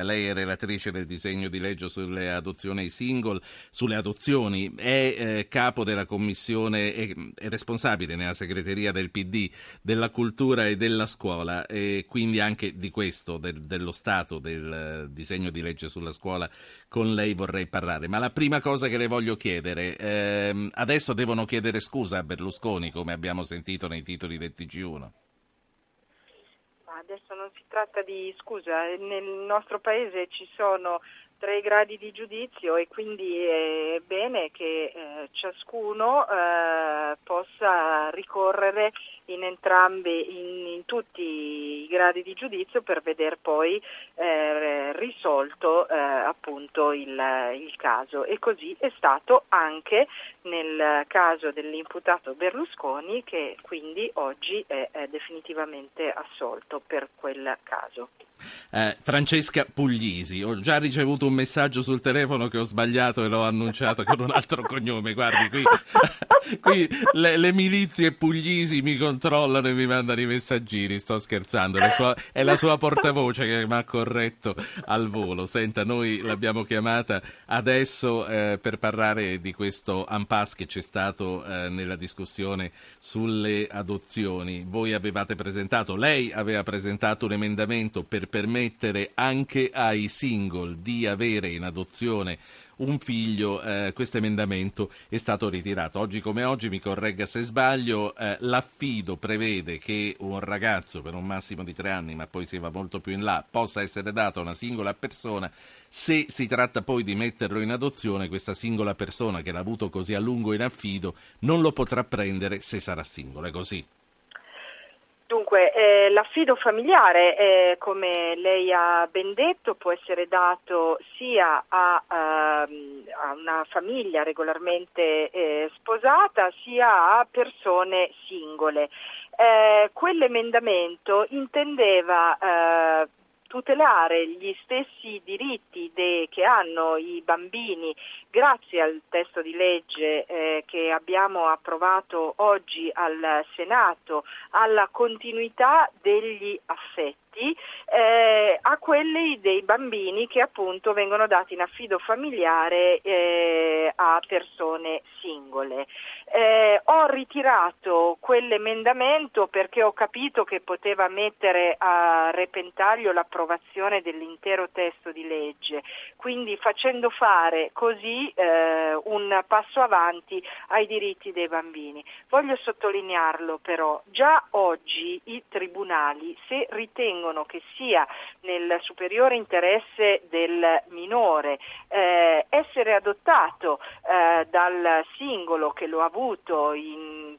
Lei è relatrice del disegno di legge sulle adozioni single, sulle adozioni, è eh, capo della commissione, è, è, responsabile nella segreteria del PD della cultura e della scuola e quindi anche di questo, del, dello stato del uh, disegno di legge sulla scuola, con lei vorrei parlare. Ma la prima cosa che le voglio chiedere, ehm, adesso devono chiedere scusa a Berlusconi, come abbiamo sentito nei titoli del TG1 adesso non si tratta di scusa, nel nostro paese ci sono tre gradi di giudizio e quindi è bene che eh, ciascuno eh, possa ricorrere in entrambi, in, in, tutti gradi di giudizio per vedere poi eh, risolto eh, appunto il, il, caso e così è stato anche nel caso dell'imputato Berlusconi che quindi oggi è, è definitivamente assolto per quel caso. Eh, Francesca Puglisi, ho già ricevuto un messaggio sul telefono che ho sbagliato e l'ho annunciato con un altro cognome. Guardi, qui, qui le, le, milizie Puglisi mi controllano e mi mandano i messaggini. Sto scherzando, la sua, è la sua portavoce che mi ha corretto al volo. Senta, noi l'abbiamo chiamata adesso eh, per parlare di questo impasse che c'è stato eh, nella discussione sulle adozioni. Voi avevate presentato, lei aveva presentato un emendamento per permettere anche ai single di avere in adozione un figlio, eh, questo emendamento è stato ritirato. Oggi come oggi, mi corregga se sbaglio, eh, l'affido prevede che un ragazzo per un massimo di tre anni, ma poi si va molto più in là, possa essere dato a una singola persona. Se si tratta poi di metterlo in adozione, questa singola persona che l'ha avuto così a lungo in affido non lo potrà prendere se sarà singolo. È così? Dunque, eh, l'affido familiare, eh, come lei ha ben detto, può essere dato sia a, uh, a una famiglia regolarmente eh, sposata sia a persone singole. Eh, quell'emendamento intendeva eh, tutelare gli stessi diritti de, che hanno i bambini grazie al testo di legge eh, che abbiamo approvato oggi al Senato, alla continuità degli affetti eh, a quelli dei bambini che appunto vengono dati in affido familiare eh, a persone singole. Eh, ho ritirato quell'emendamento perché ho capito che poteva mettere a repentaglio l'approvazione dell'intero testo di legge, quindi facendo fare così eh, un passo avanti ai diritti dei bambini. Voglio sottolinearlo però, già oggi i tribunali se ritengono che sia nel superiore interesse del minore eh, essere adottato eh, dal singolo che lo ha avuto in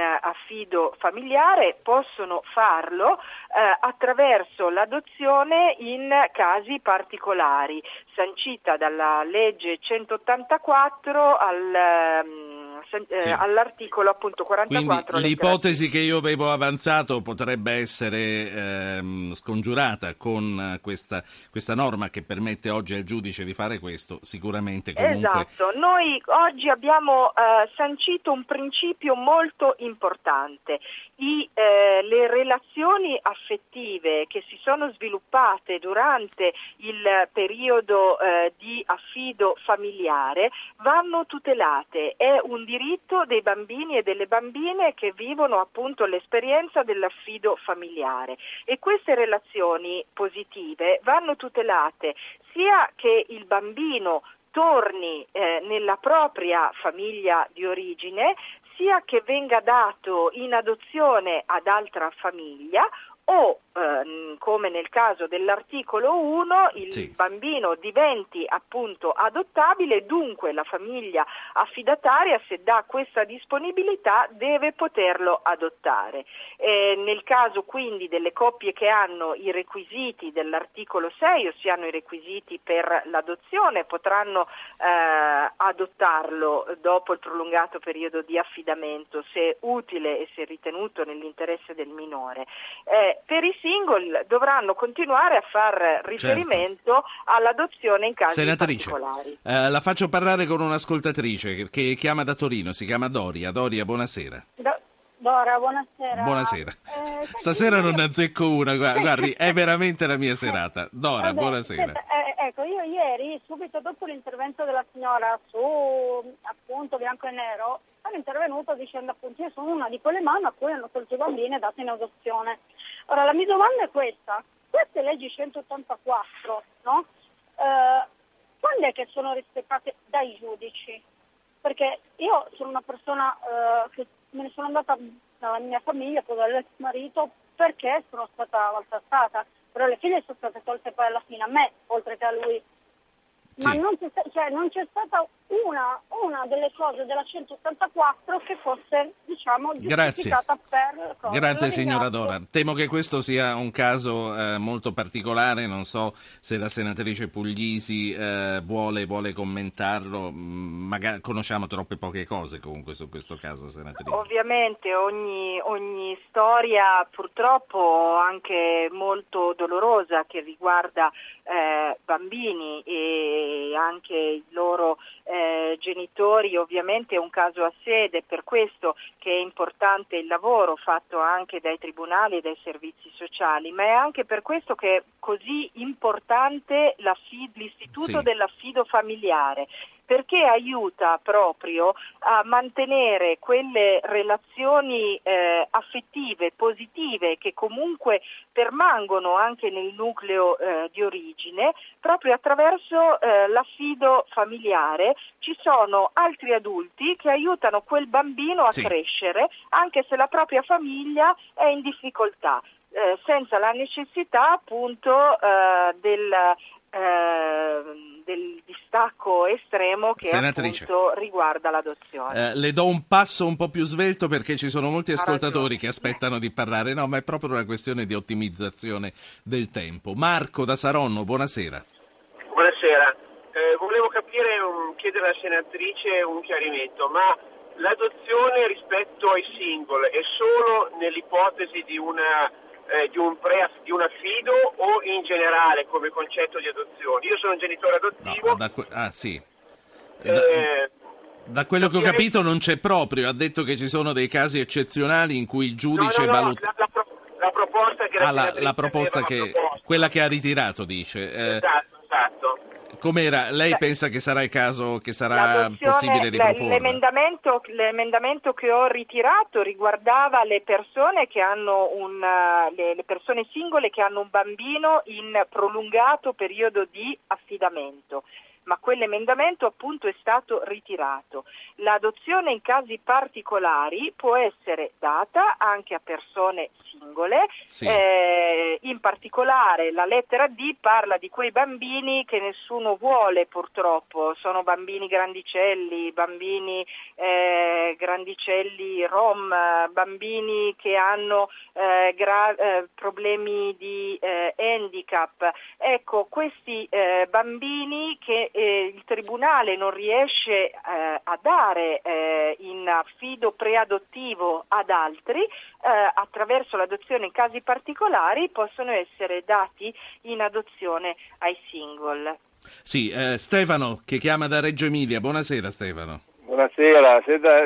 affido familiare possono farlo eh, attraverso l'adozione in casi particolari, sancita dalla legge 184 al, um, eh, sì. all'articolo appunto 44. Quindi l'ipotesi che io avevo avanzato potrebbe essere ehm, scongiurata con questa, questa, norma che permette oggi al giudice di fare questo, sicuramente comunque... Esatto, noi oggi abbiamo eh, sancito un principio molto importante. I, eh, le relazioni affettive che si sono sviluppate durante il periodo eh, di affido familiare vanno tutelate. È un diritto dei bambini e delle bambine che vivono appunto l'esperienza dell'affido familiare e queste relazioni positive vanno tutelate sia che il bambino torni eh, nella propria famiglia di origine, sia che venga dato in adozione ad altra famiglia o ehm, come nel caso dell'articolo 1 il sì. bambino diventi appunto adottabile, dunque la famiglia affidataria se dà questa disponibilità deve poterlo adottare. Eh, nel caso quindi delle coppie che hanno i requisiti dell'articolo 6, ossia hanno i requisiti per l'adozione, potranno eh, adottarlo dopo il prolungato periodo di affidamento se utile e se ritenuto nell'interesse del minore. Eh, per i single dovranno continuare a far riferimento certo. all'adozione in casi Senatrice, particolari. Eh, la faccio parlare con un'ascoltatrice che, che, chiama da Torino, si chiama Doria. Doria, buonasera. Do- Dora, buonasera. Buonasera. Eh, Stasera non ne azzecco una, guardi, è veramente la mia serata. Dora, Vabbè, buonasera. Senta, eh, ecco, ieri, subito dopo l'intervento della signora su appunto bianco e nero, sono intervenuto dicendo appunto io sono una di quelle mamme a cui hanno tolto i bambini e dato in adozione. Ora la mia domanda è questa, queste leggi 184, no? Eh, quando è che sono rispettate dai giudici? Perché io sono una persona eh, che me ne sono andata dalla mia famiglia, poi dall'ex marito, perché sono stata maltrattata. Però le figlie sono state tolte poi alla fine a me, oltre che a lui. Ma sì. non, c'è, cioè, non, c'è, stata una, una, delle cose della 184 che fosse, diciamo, giustificata Grazie. per... Grazie signora Dora. Temo che questo sia un caso eh, molto particolare, non so se la senatrice Puglisi eh, vuole, vuole, commentarlo, mm, magari conosciamo troppe poche cose comunque su questo caso, senatrice. Ovviamente ogni, ogni storia purtroppo anche molto dolorosa che riguarda eh, bambini e anche i loro eh, genitori ovviamente è un caso a sé ed è per questo che è importante il lavoro fatto anche dai tribunali e dai servizi sociali, ma è anche per questo che è così importante l'istituto sì. dell'affido familiare perché aiuta proprio a mantenere quelle relazioni eh, affettive, positive che comunque permangono anche nel nucleo eh, di origine, proprio attraverso eh, l'affido familiare ci sono altri adulti che aiutano quel bambino a sì. crescere anche se la propria famiglia è in difficoltà. Eh, senza la necessità appunto eh, del, eh, del distacco estremo che Senatrice, appunto riguarda l'adozione. Eh, le do un passo un po' più svelto perché ci sono molti ascoltatori che aspettano di parlare, no, ma è proprio una questione di ottimizzazione del tempo. Marco da Saronno, buonasera. Buonasera, eh, volevo capire, um, chiedere alla senatrice un chiarimento, ma l'adozione rispetto ai single è solo nell'ipotesi di una eh, di, un pre, di un affido o in generale come concetto di adozione? Io sono un genitore adottivo. No, da, ah sì. Da, eh, da quello che ho capito non c'è proprio, ha detto che ci sono dei casi eccezionali in cui il giudice no, no, valuta... La, la, la, proposta che... Ah, la, la proposta che... quella che ha ritirato, dice. Eh, esatto. Com'era? Lei pensa che sarà il caso che sarà possibile riproporre? L'emendamento, l'emendamento, che ho ritirato riguardava le persone, che hanno un, le, le persone singole che hanno un bambino in prolungato periodo di affidamento ma quell'emendamento appunto è stato ritirato. L'adozione in casi particolari può essere data anche a persone singole, sì. eh, in particolare la lettera D parla di quei bambini che nessuno vuole purtroppo, sono bambini grandicelli, bambini eh, grandicelli rom, bambini che hanno eh, gra- eh, problemi di eh, handicap. Ecco, questi eh, bambini che il Tribunale non riesce a dare in affido preadottivo ad altri, attraverso l'adozione in casi particolari possono essere dati in adozione ai single. Sì, eh, Stefano che chiama da Reggio Emilia, buonasera Stefano. Buonasera, Senta,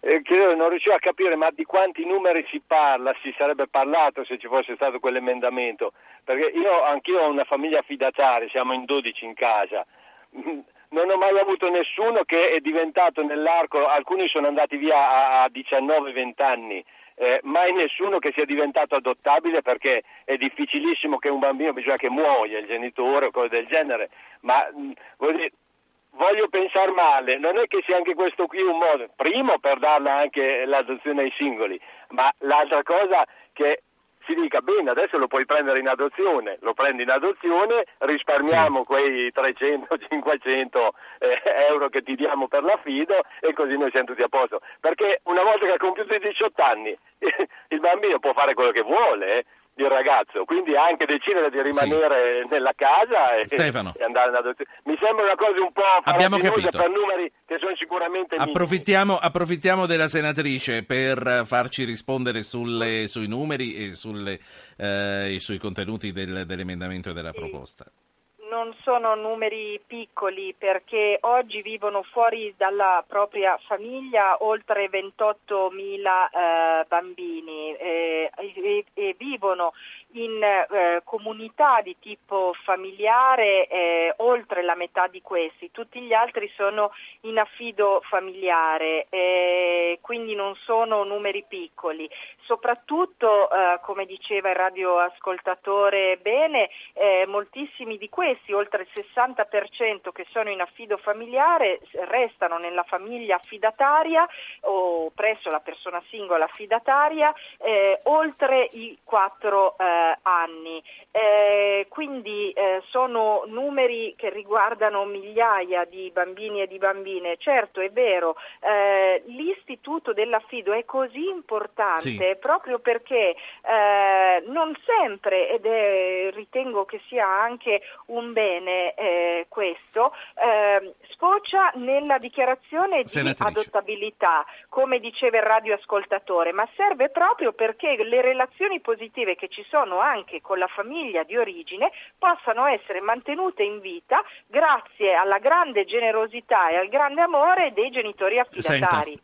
eh, non riuscivo a capire ma di quanti numeri si parla, si sarebbe parlato se ci fosse stato quell'emendamento, perché io anch'io ho una famiglia affidataria, siamo in 12 in casa, non ho mai avuto nessuno che è diventato nell'arco, alcuni sono andati via a 19-20 anni, eh, mai nessuno che sia diventato adottabile perché è difficilissimo che un bambino bisogna che muoia il genitore o cose del genere, ma mh, dire, voglio pensare male, non è che sia anche questo qui un modo, primo per darla anche l'adozione ai singoli, ma l'altra cosa che si dica bene adesso lo puoi prendere in adozione, lo prendi in adozione, risparmiamo sì. quei 300-500 eh, euro che ti diamo per l'affido e così noi siamo tutti a posto. Perché una volta che ha compiuto i 18 anni il bambino può fare quello che vuole. Il ragazzo, quindi anche decidere di rimanere sì. nella casa e, e, andare in adozione. Mi sembra una cosa un po' Abbiamo capito. per numeri che sono sicuramente approfittiamo, approfittiamo, della senatrice per farci rispondere sulle, sui numeri e, sulle, eh, sui contenuti del, dell'emendamento e della proposta. Non sono numeri piccoli perché oggi vivono fuori dalla propria famiglia oltre 28 mila eh, bambini eh, e, e, vivono in eh, comunità di tipo familiare eh, oltre la metà di questi, tutti gli altri sono in affido familiare, eh, quindi non sono numeri piccoli. Soprattutto, eh, come diceva il radioascoltatore bene, eh, moltissimi di questi, oltre il 60% che sono in affido familiare, restano nella famiglia affidataria o presso la persona singola affidataria eh, oltre i 4 anni. Eh, quindi eh, sono numeri che riguardano migliaia di bambini e di bambine. Certo, è vero, eh, l'istituto dell'affido è così importante sì. proprio perché eh, non sempre, ed è, ritengo che sia anche un bene eh, questo, sfocia nella dichiarazione di adottabilità, come diceva il radioascoltatore, ma serve proprio perché le relazioni positive che ci sono anche con la famiglia di origine possano essere mantenute in vita grazie alla grande generosità e al grande amore dei genitori affidatari. Senta,